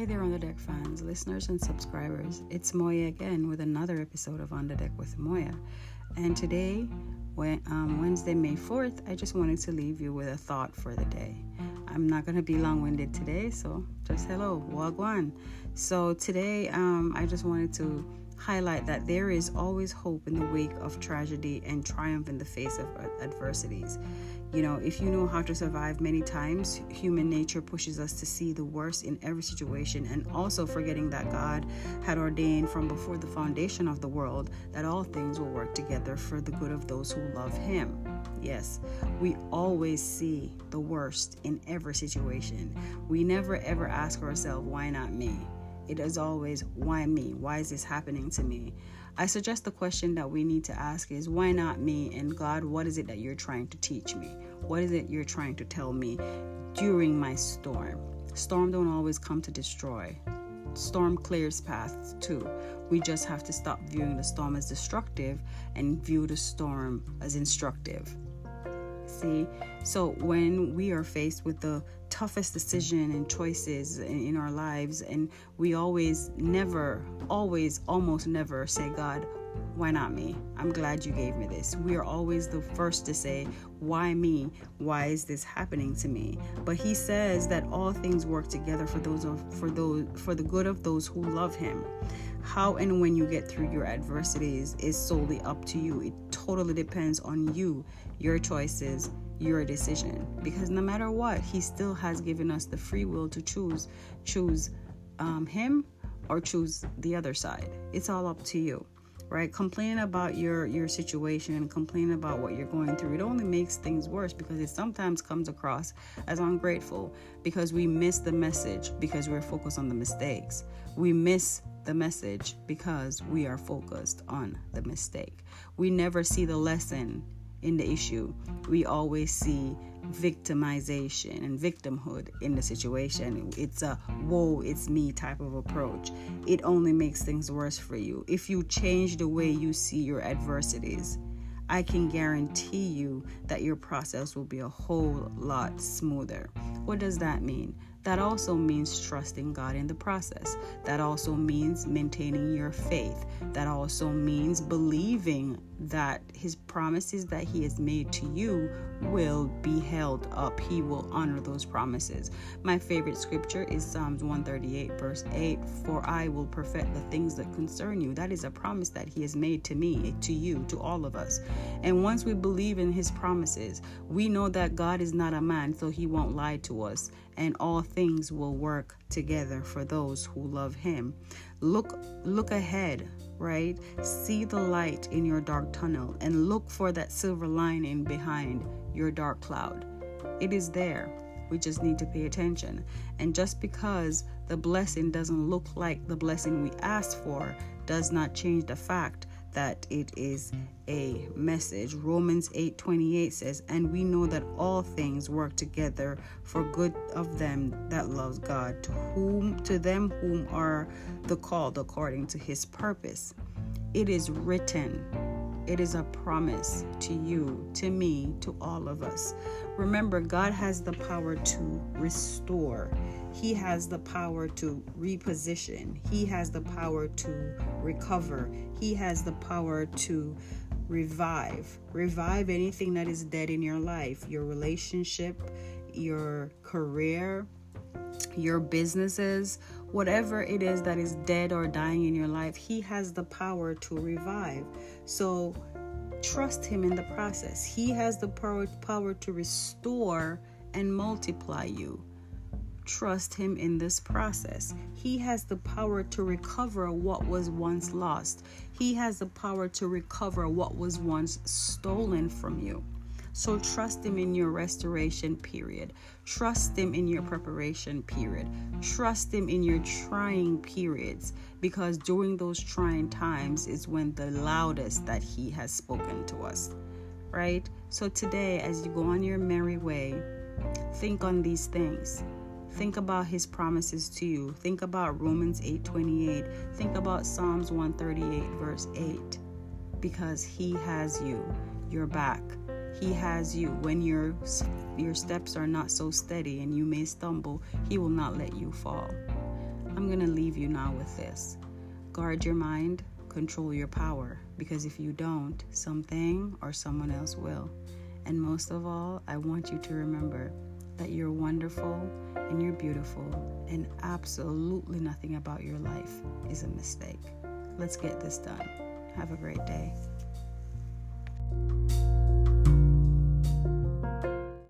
Hey there, On the Deck fans, listeners, and subscribers. It's Moya again with another episode of On the Deck with Moya. And today, when, um, Wednesday, May 4th, I just wanted to leave you with a thought for the day. I'm not going to be long winded today, so just hello, wagwan. So today, um, I just wanted to highlight that there is always hope in the wake of tragedy and triumph in the face of adversities. You know, if you know how to survive many times, human nature pushes us to see the worst in every situation and also forgetting that God had ordained from before the foundation of the world that all things will work together for the good of those who love Him. Yes, we always see the worst in every situation. We never ever ask ourselves, why not me? It is always, why me? Why is this happening to me? I suggest the question that we need to ask is why not me? And God, what is it that you're trying to teach me? What is it you're trying to tell me during my storm? Storm don't always come to destroy. Storm clears paths too. We just have to stop viewing the storm as destructive and view the storm as instructive. So when we are faced with the toughest decision and choices in, in our lives and we always never always almost never say god why not me? I'm glad you gave me this. We are always the first to say, Why me? Why is this happening to me? But he says that all things work together for those of, for those for the good of those who love him. How and when you get through your adversities is solely up to you. It totally depends on you, your choices, your decision. Because no matter what he still has given us the free will to choose choose um, him or choose the other side. It's all up to you right? Complaining about your your situation complaining about what you're going through. It only makes things worse because it sometimes comes across as ungrateful because we miss the message because we're focused on the mistakes. We miss the message because we are focused on the mistake we never see the lesson in the issue, we always see victimization and victimhood in the situation. It's a whoa, it's me type of approach. It only makes things worse for you. If you change the way you see your adversities, I can guarantee you that your process will be a whole lot smoother. What does that mean? That also means trusting God in the process. That also means maintaining your faith. That also means believing that His promises that He has made to you will be held up. He will honor those promises. My favorite scripture is Psalms 138, verse 8 For I will perfect the things that concern you. That is a promise that He has made to me, to you, to all of us. And once we believe in His promises, we know that God is not a man, so He won't lie to us and all things will work together for those who love him. Look look ahead, right? See the light in your dark tunnel and look for that silver lining behind your dark cloud. It is there. We just need to pay attention. And just because the blessing doesn't look like the blessing we asked for does not change the fact that it is a message. Romans 8:28 says, "And we know that all things work together for good of them that loves God, to whom to them whom are the called according to his purpose." It is written. It is a promise to you, to me, to all of us. Remember, God has the power to restore. He has the power to reposition. He has the power to recover. He has the power to revive. Revive anything that is dead in your life your relationship, your career, your businesses, whatever it is that is dead or dying in your life. He has the power to revive. So trust Him in the process. He has the power, power to restore and multiply you trust Him in this process. He has the power to recover what was once lost, He has the power to recover what was once stolen from you. So trust Him in your restoration period. Trust Him in your preparation period. Trust Him in your trying periods because during those trying times is when the loudest that He has spoken to us. Right? So today, as you go on your merry way, think on these things. Think about his promises to you. Think about Romans 8:28. Think about Psalms 138 verse 8 because he has you. Your back. He has you when your your steps are not so steady and you may stumble, he will not let you fall. I'm going to leave you now with this guard your mind, control your power, because if you don't, something or someone else will. And most of all, I want you to remember that you're wonderful and you're beautiful, and absolutely nothing about your life is a mistake. Let's get this done. Have a great day.